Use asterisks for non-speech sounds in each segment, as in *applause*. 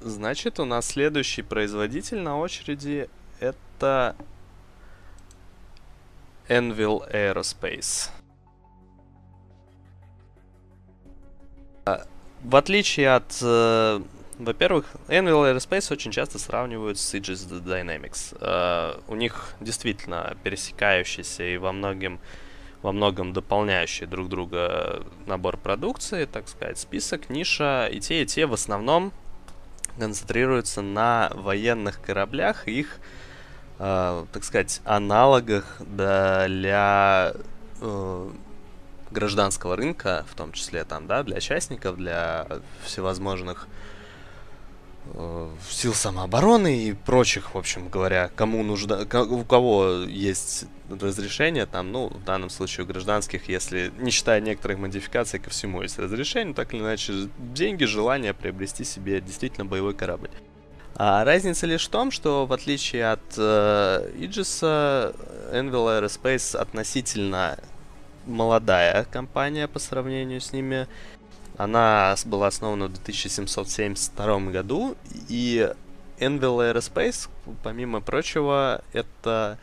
Значит, у нас следующий производитель на очереди это Envil Aerospace. В отличие от, э, во-первых, Envil Aerospace очень часто сравнивают с Aegis Dynamics. Э, у них действительно пересекающийся и во многом, во многом дополняющий друг друга набор продукции, так сказать, список, ниша. И те, и те в основном концентрируются на военных кораблях и их, э, так сказать, аналогах для э, гражданского рынка, в том числе там, да, для частников, для всевозможных э, сил самообороны и прочих, в общем говоря, кому нужно, у кого есть разрешение, там, ну, в данном случае у гражданских, если, не считая некоторых модификаций, ко всему есть разрешение, так или иначе, деньги, желание приобрести себе действительно боевой корабль. А разница лишь в том, что в отличие от э, Aegis, Anvil Aerospace относительно молодая компания по сравнению с ними. Она была основана в 2772 году, и Envil Aerospace, помимо прочего, это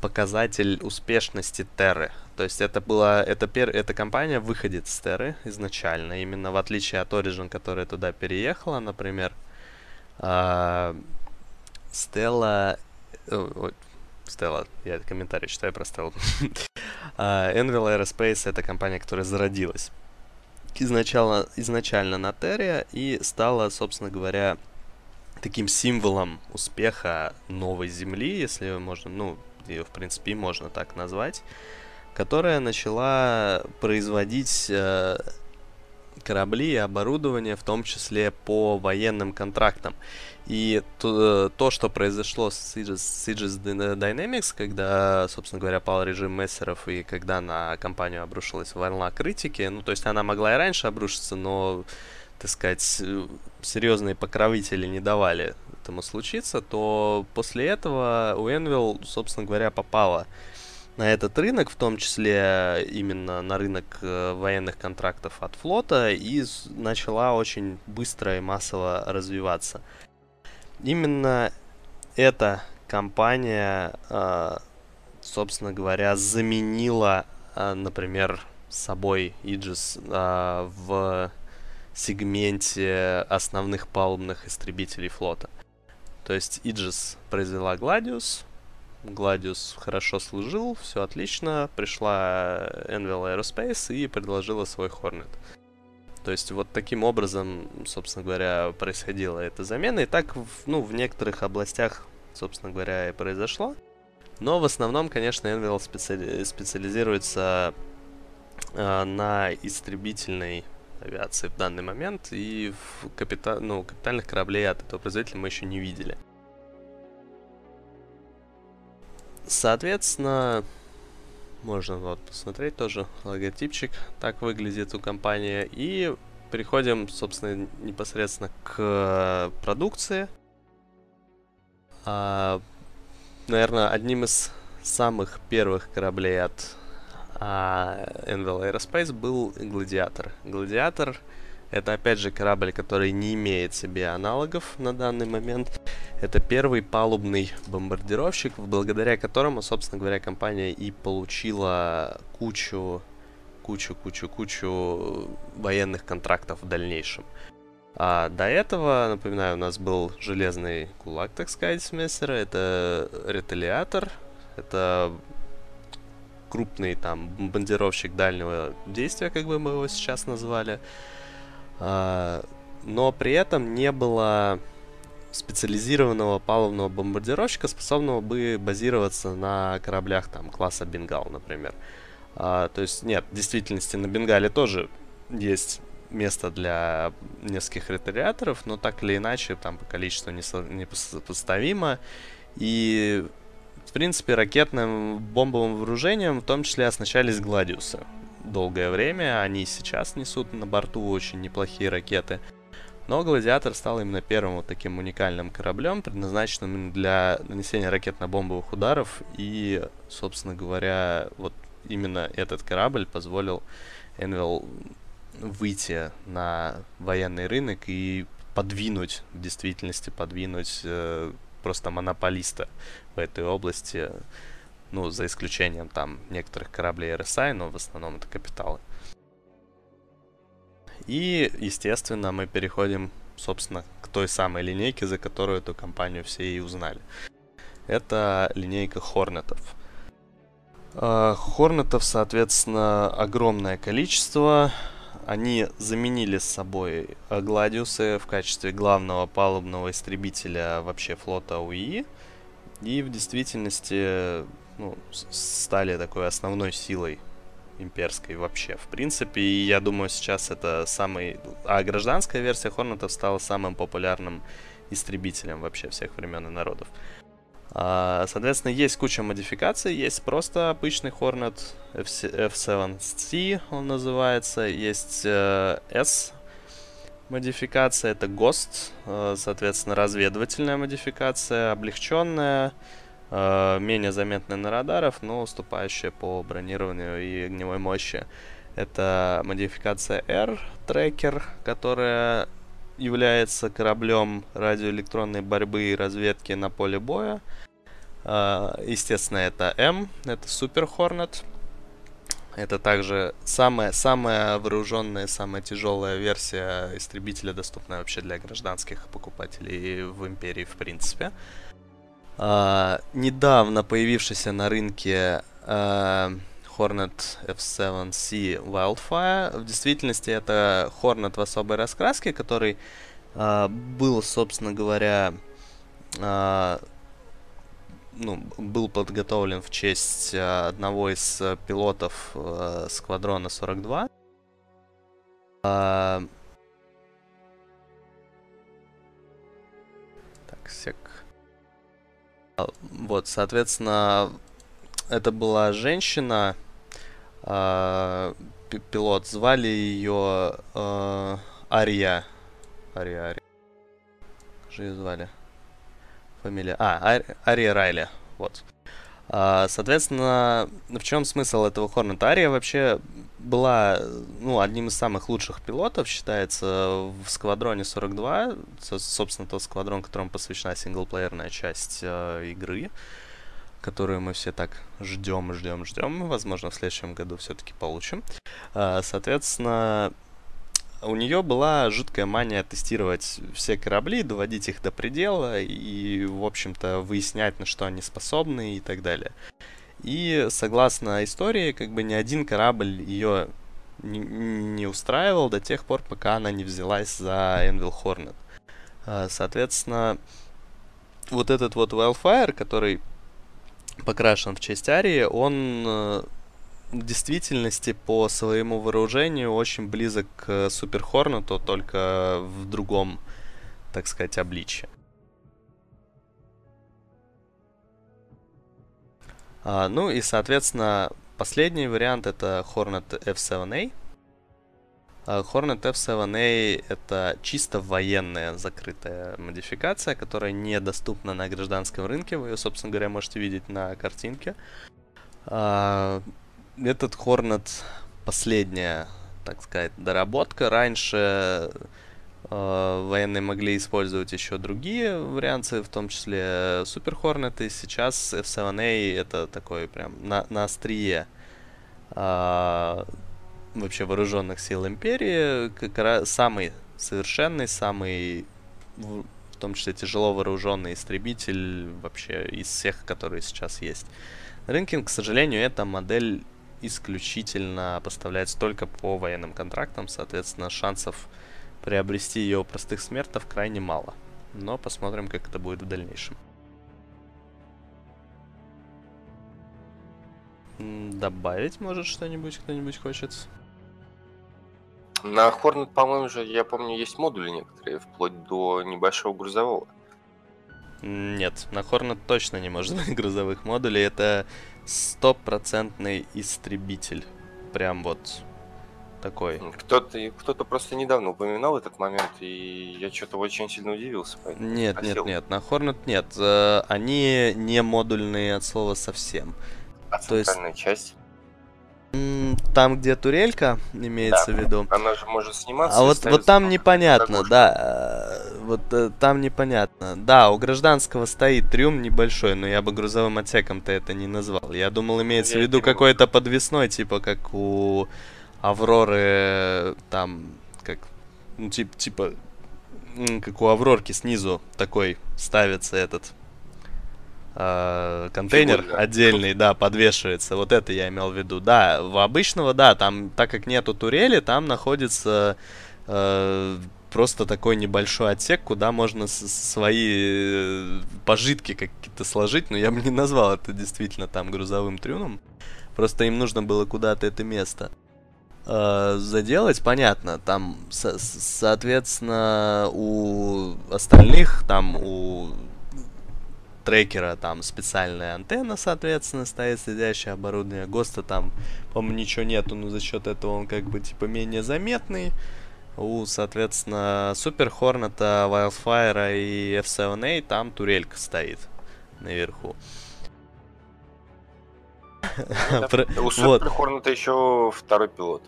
показатель успешности Терры. То есть это была, это пер, эта компания выходит с Терры изначально, именно в отличие от Origin, которая туда переехала, например. Стелла, Стелла, я комментарий читаю про Стеллу. Envil *laughs* Aerospace — это компания, которая зародилась изначально, изначально на Терре и стала, собственно говоря, таким символом успеха новой Земли, если можно, ну, ее, в принципе, можно так назвать, которая начала производить э, корабли и оборудование, в том числе по военным контрактам. И то, э, то что произошло с Aegis, Dynamics, когда, собственно говоря, пал режим мессеров и когда на компанию обрушилась волна критики, ну, то есть она могла и раньше обрушиться, но, так сказать, серьезные покровители не давали этому случиться, то после этого у Envil, собственно говоря, попала на этот рынок, в том числе именно на рынок э, военных контрактов от флота, и начала очень быстро и массово развиваться именно эта компания, а, собственно говоря, заменила, а, например, собой а, в сегменте основных палубных истребителей флота. То есть Aegis произвела Gladius, Gladius хорошо служил, все отлично, пришла Envil Aerospace и предложила свой Hornet. То есть вот таким образом, собственно говоря, происходила эта замена. И так, ну, в некоторых областях, собственно говоря, и произошло. Но в основном, конечно, Envil специали- специализируется э, на истребительной авиации в данный момент. И в капита- ну, капитальных кораблей от этого производителя мы еще не видели. Соответственно, можно вот посмотреть тоже логотипчик. Так выглядит у компании. И переходим, собственно, непосредственно к продукции. А, наверное, одним из самых первых кораблей от а, Envil Aerospace был Гладиатор. Гладиатор это опять же корабль, который не имеет себе аналогов на данный момент. Это первый палубный бомбардировщик, благодаря которому, собственно говоря, компания и получила кучу, кучу, кучу, кучу военных контрактов в дальнейшем. А до этого, напоминаю, у нас был железный кулак, так сказать, с Мессера. Это реталиатор. Это крупный там бомбардировщик дальнего действия, как бы мы его сейчас назвали. А, но при этом не было специализированного палубного бомбардировщика, способного бы базироваться на кораблях там класса Бенгал, например. А, то есть нет, в действительности на Бенгале тоже есть место для нескольких ретариаторов, но так или иначе там по количеству непоставимо. И в принципе ракетным бомбовым вооружением в том числе оснащались Гладиусы долгое время. Они сейчас несут на борту очень неплохие ракеты. Но Гладиатор стал именно первым вот таким уникальным кораблем, предназначенным для нанесения ракетно-бомбовых ударов. И, собственно говоря, вот именно этот корабль позволил Envil выйти на военный рынок и подвинуть, в действительности подвинуть э, просто монополиста в этой области, ну, за исключением там некоторых кораблей RSI, но в основном это капиталы. И, естественно, мы переходим, собственно, к той самой линейке, за которую эту компанию все и узнали. Это линейка Хорнетов. Хорнетов, соответственно, огромное количество. Они заменили с собой Гладиусы в качестве главного палубного истребителя вообще флота УИ. И в действительности ну, стали такой основной силой имперской вообще, в принципе. Я думаю, сейчас это самый... А гражданская версия Хорнетов стала самым популярным истребителем вообще всех времен и народов. А, соответственно, есть куча модификаций. Есть просто обычный Hornet F7C, он называется. Есть э, S модификация, это Ghost, э, соответственно, разведывательная модификация, облегченная, менее заметная на радаров, но уступающая по бронированию и огневой мощи. Это модификация R, трекер, которая является кораблем радиоэлектронной борьбы и разведки на поле боя. Uh, естественно, это М, это Super Hornet. Это также самая, самая вооруженная, самая тяжелая версия истребителя, доступная вообще для гражданских покупателей в Империи, в принципе. Uh, недавно появившийся на рынке uh, Hornet F7C Wildfire. В действительности это Hornet в особой раскраске, который uh, был, собственно говоря, uh, ну, был подготовлен в честь uh, одного из uh, пилотов uh, Сквадрона 42. Uh, так, сек. Вот, соответственно, это была женщина, э, пилот. Звали ее э, Ария. Ария, Ария. Как же ее звали? Фамилия. А, Ар, Ария Райли. Вот. А, соответственно, в чем смысл этого Хорнета? Ария вообще была ну, одним из самых лучших пилотов, считается, в Сквадроне 42. Собственно, тот сквадрон, которому посвящена синглплеерная часть э, игры которую мы все так ждем, ждем, ждем. Возможно, в следующем году все-таки получим. А, соответственно, у нее была жуткая мания тестировать все корабли, доводить их до предела и, в общем-то, выяснять, на что они способны и так далее. И, согласно истории, как бы ни один корабль ее не, устраивал до тех пор, пока она не взялась за Envil Hornet. А, соответственно, вот этот вот Wildfire, который покрашен в честь Арии, он э, в действительности по своему вооружению очень близок к Супер Хорнету, только в другом, так сказать, обличье. А, ну и, соответственно, последний вариант это Hornet F7A. А, Hornet F7A это чисто военная закрытая модификация, которая недоступна на гражданском рынке. Вы ее, собственно говоря, можете видеть на картинке. Этот Hornet последняя, так сказать, доработка. Раньше Uh, военные могли использовать еще другие варианты, в том числе Hornet, и сейчас F7A это такой прям на, на острие uh, вообще вооруженных сил империи, как раз самый совершенный, самый в том числе тяжело вооруженный истребитель вообще из всех, которые сейчас есть. Рынке, к сожалению, эта модель исключительно поставляется только по военным контрактам, соответственно, шансов приобрести ее у простых смертов крайне мало. Но посмотрим, как это будет в дальнейшем. Добавить может что-нибудь кто-нибудь хочет? На Hornet, по-моему же, я помню, есть модули некоторые, вплоть до небольшого грузового. Нет, на Hornet точно не может быть *laughs* грузовых модулей. Это стопроцентный истребитель. Прям вот такой. Кто-то кто просто недавно упоминал этот момент, и я что-то очень сильно удивился. Нет, спросил. нет, нет, на Hornet нет. Э, они не модульные от слова совсем. А То есть... часть? Там, где турелька, имеется да, в виду. Она же может сниматься. А вот, вот там непонятно, да. вот э, там непонятно. Да, у гражданского стоит трюм небольшой, но я бы грузовым отсеком-то это не назвал. Я думал, имеется в виду какой-то подвесной, типа как у Авроры, там, как, ну, тип, типа, как у Аврорки снизу такой ставится этот э, контейнер Фигурно. отдельный, да, подвешивается. Вот это я имел в виду. Да, в обычного, да, там, так как нету турели, там находится э, просто такой небольшой отсек, куда можно свои э, пожитки какие-то сложить, но я бы не назвал это действительно там грузовым трюном. Просто им нужно было куда-то это место э, заделать, понятно. Там, со соответственно, у остальных, там, у трекера там специальная антенна, соответственно, стоит следящее оборудование. ГОСТа там, по-моему, ничего нету, но за счет этого он как бы типа менее заметный. У, соответственно, Супер Хорната, Wildfire и F7A там турелька стоит наверху. У Супер Хорната еще второй пилот.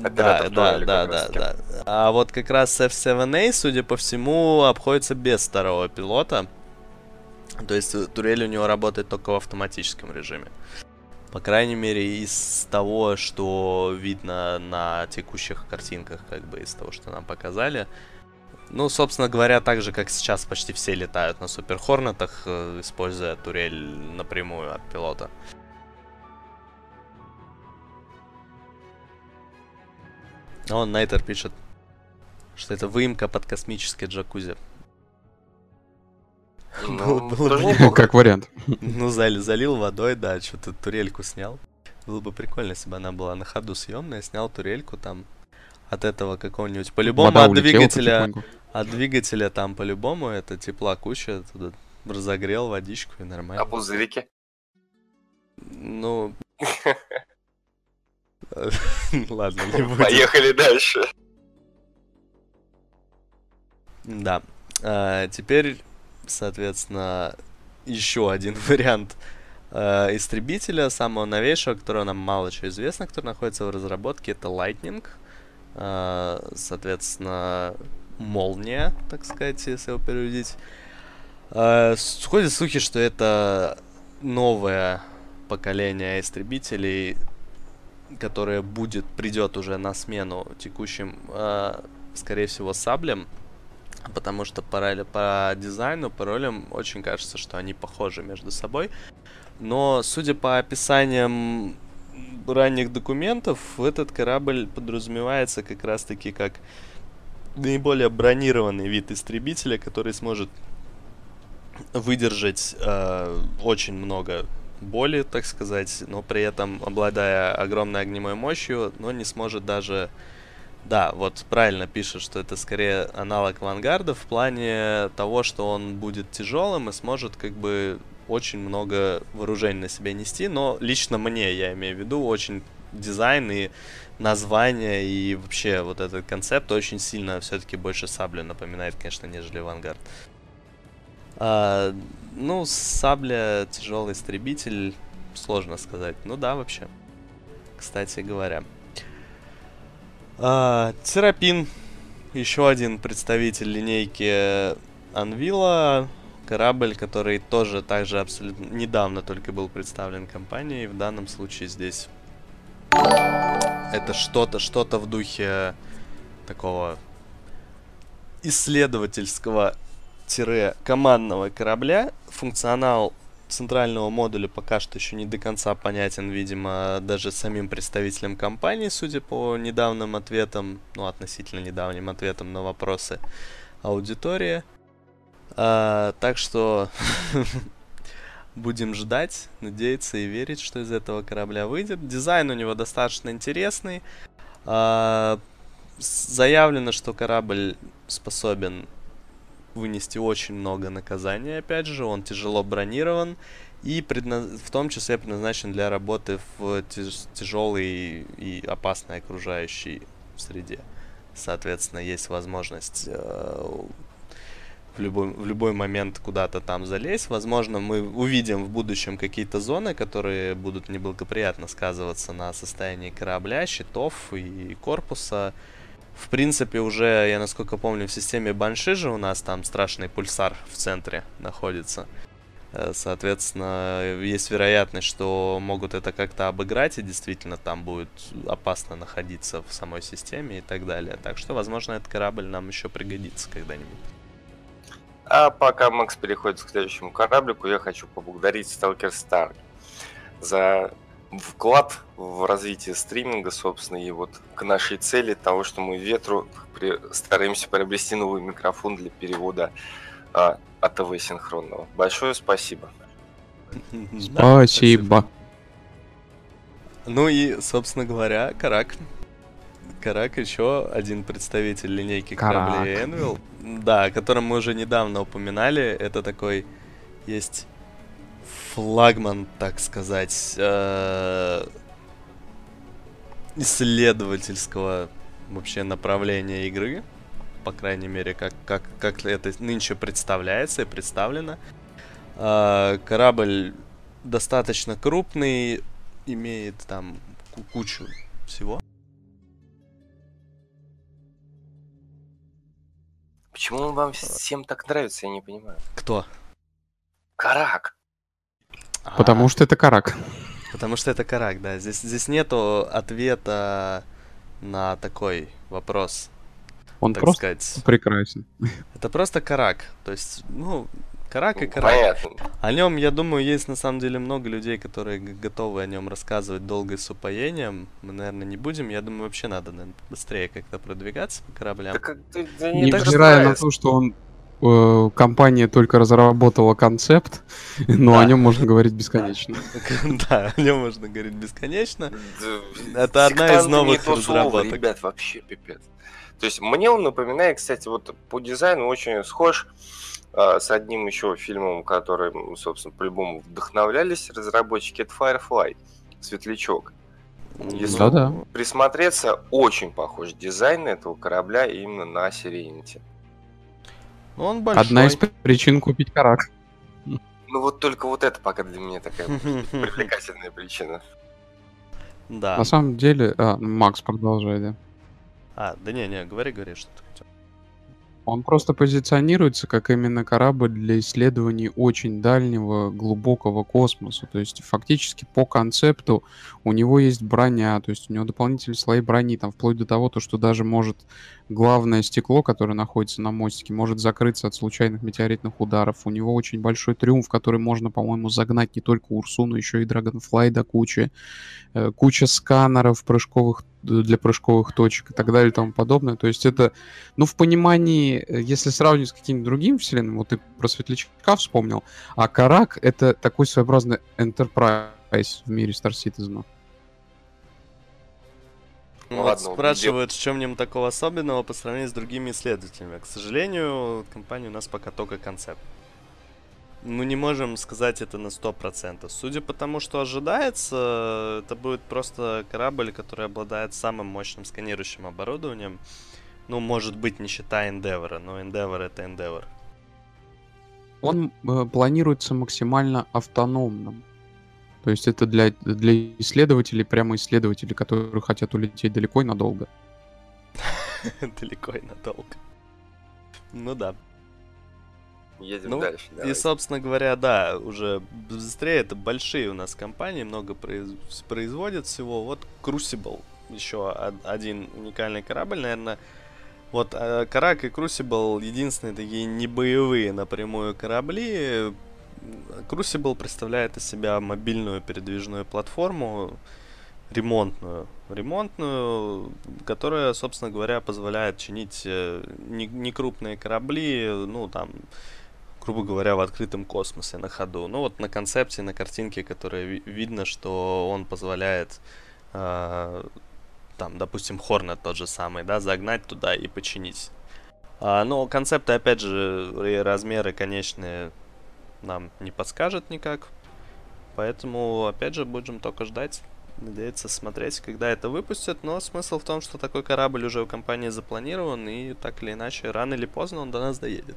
Да, да, да, да, да. А вот как раз F7A, судя по всему, обходится без второго пилота. То есть турель у него работает только в автоматическом режиме. По крайней мере, из того, что видно на текущих картинках, как бы из того, что нам показали. Ну, собственно говоря, так же, как сейчас почти все летают на Супер Хорнетах, э, используя турель напрямую от пилота. Он Найтер пишет, что это выемка под космический джакузи. Ну, было бы неплохо. Как вариант. Ну, залил, залил водой, да, что-то турельку снял. Было бы прикольно, если бы она была на ходу съемная, снял турельку там от этого какого-нибудь. По-любому от двигателя. От двигателя там по-любому это тепла куча, туда разогрел водичку и нормально. А пузырики? Ну... *laughs* Ладно, не будем. Поехали дальше. Да. А, теперь соответственно, еще один *laughs* вариант э, истребителя, самого новейшего, которого нам мало чего известно, который находится в разработке, это Lightning. Э, соответственно, молния, так сказать, если его переводить. Э, ходят слухи, что это новое поколение истребителей, которое будет, придет уже на смену текущим, э, скорее всего, саблям потому что по, по дизайну, по ролям очень кажется, что они похожи между собой. Но, судя по описаниям ранних документов, этот корабль подразумевается как раз-таки как наиболее бронированный вид истребителя, который сможет выдержать э, очень много боли, так сказать, но при этом обладая огромной огневой мощью, но не сможет даже да, вот правильно пишет, что это скорее аналог Вангарда в плане того, что он будет тяжелым и сможет как бы очень много вооружений на себе нести, но лично мне, я имею в виду, очень дизайн и название и вообще вот этот концепт очень сильно все-таки больше сабли напоминает, конечно, нежели Вангард. А, ну, сабля, тяжелый истребитель, сложно сказать. Ну да, вообще. Кстати говоря. А, Терапин, еще один представитель линейки Анвила, корабль, который тоже также абсолютно недавно только был представлен компанией. В данном случае здесь это что-то, что-то в духе такого исследовательского командного корабля. Функционал центрального модуля пока что еще не до конца понятен, видимо, даже самим представителям компании, судя по недавним ответам, ну, относительно недавним ответам на вопросы аудитории. А, так что *laughs* будем ждать, надеяться и верить, что из этого корабля выйдет. Дизайн у него достаточно интересный. А, заявлено, что корабль способен вынести очень много наказания, опять же, он тяжело бронирован и предна... в том числе предназначен для работы в тяж... тяжелой и опасной окружающей среде. Соответственно, есть возможность э, в, любой, в любой момент куда-то там залезть. Возможно, мы увидим в будущем какие-то зоны, которые будут неблагоприятно сказываться на состоянии корабля, щитов и корпуса В принципе, уже, я насколько помню, в системе Банши же у нас там страшный пульсар в центре находится. Э, соответственно, есть вероятность, что могут это как-то обыграть, и действительно там будет опасно находиться в самой системе и так далее. Так что, возможно, этот корабль нам еще пригодится когда-нибудь. А пока Макс переходит к следующему кораблику, я хочу поблагодарить Stalker Star за вклад в развитие стриминга, собственно, и вот к нашей цели того, что мы ветру при... стараемся приобрести новый микрофон для перевода а, АТВ синхронного. Большое спасибо. Спасибо. Ну и, собственно говоря, Карак. Карак еще один представитель линейки кораблей Envil. Да, о котором мы уже недавно упоминали. Это такой есть флагман, так сказать, э, исследовательского вообще направления игры. По крайней мере, как, как, как это нынче представляется и представлено. Э, корабль достаточно крупный, имеет там кучу всего. Почему он вам всем так нравится, я не понимаю. Кто? Карак. Потому а, что это карак. Потому что это карак, да. Здесь, здесь нету ответа на такой вопрос. Он просто сказать. прекрасен. Это просто карак. То есть, ну, карак и карак. Понятно. О нем, я думаю, есть на самом деле много людей, которые готовы о нем рассказывать долго и с упоением. Мы, наверное, не будем. Я думаю, вообще надо наверное, быстрее как-то продвигаться по кораблям. Так, ты, ты не Невзирая на то, что он Э, компания только разработала концепт, *laughs* но *laughs* да. о нем можно говорить бесконечно. Да, о нем можно говорить бесконечно. Это одна из новых разработок. Ребят, вообще пипец. То есть мне он напоминает, кстати, вот по дизайну очень схож а, с одним еще фильмом, который, собственно, по-любому вдохновлялись разработчики, это Firefly, Светлячок. Если да, да. присмотреться, очень похож дизайн этого корабля именно на Serenity. Он большой. Одна из причин купить карак. Ну вот только вот это пока для меня такая *laughs* привлекательная причина. Да. На самом деле, а, Макс, продолжай, да. А, да не, не, говори, говори, что ты он просто позиционируется как именно корабль для исследований очень дальнего, глубокого космоса. То есть фактически по концепту у него есть броня, то есть у него дополнительные слои брони, там вплоть до того, то, что даже может главное стекло, которое находится на мостике, может закрыться от случайных метеоритных ударов. У него очень большой триумф, который можно, по-моему, загнать не только Урсу, но еще и Dragonfly до кучи. Э, куча сканеров прыжковых для прыжковых точек и так далее и тому подобное. То есть это, ну, в понимании, э, если сравнивать с каким-то другим вселенным, вот ты про Светлячка вспомнил, а Карак — это такой своеобразный Enterprise в мире Star Citizen. Ну, вот ладно, спрашивают, в чем нем такого особенного по сравнению с другими исследователями. К сожалению, компания у нас пока только концепт. Мы не можем сказать это на 100%. Судя по тому, что ожидается, это будет просто корабль, который обладает самым мощным сканирующим оборудованием. Ну, может быть, не считая Endeavor, но Endeavor это Endeavor. Он э, планируется максимально автономным. То есть это для, для исследователей, прямо исследователей, которые хотят улететь далеко и надолго. *laughs* Далеко и надолго. Ну да. Едем ну, дальше. Давай. И, собственно говоря, да, уже быстрее это большие у нас компании, много произ... производят всего. Вот Crucible, еще один уникальный корабль, наверное. Вот Карак и Crucible единственные такие не боевые напрямую корабли. Crucible представляет из себя мобильную передвижную платформу, ремонтную, ремонтную, которая, собственно говоря, позволяет чинить э, некрупные корабли, ну, там, грубо говоря, в открытом космосе на ходу. Ну вот на концепции, на картинке, которая ви- видно, что он позволяет, э, там, допустим, Хорнет тот же самый, да, загнать туда и починить. А, но концепты, опять же, и размеры конечные нам не подскажет никак. Поэтому, опять же, будем только ждать, надеяться, смотреть, когда это выпустят. Но смысл в том, что такой корабль уже у компании запланирован, и так или иначе, рано или поздно он до нас доедет.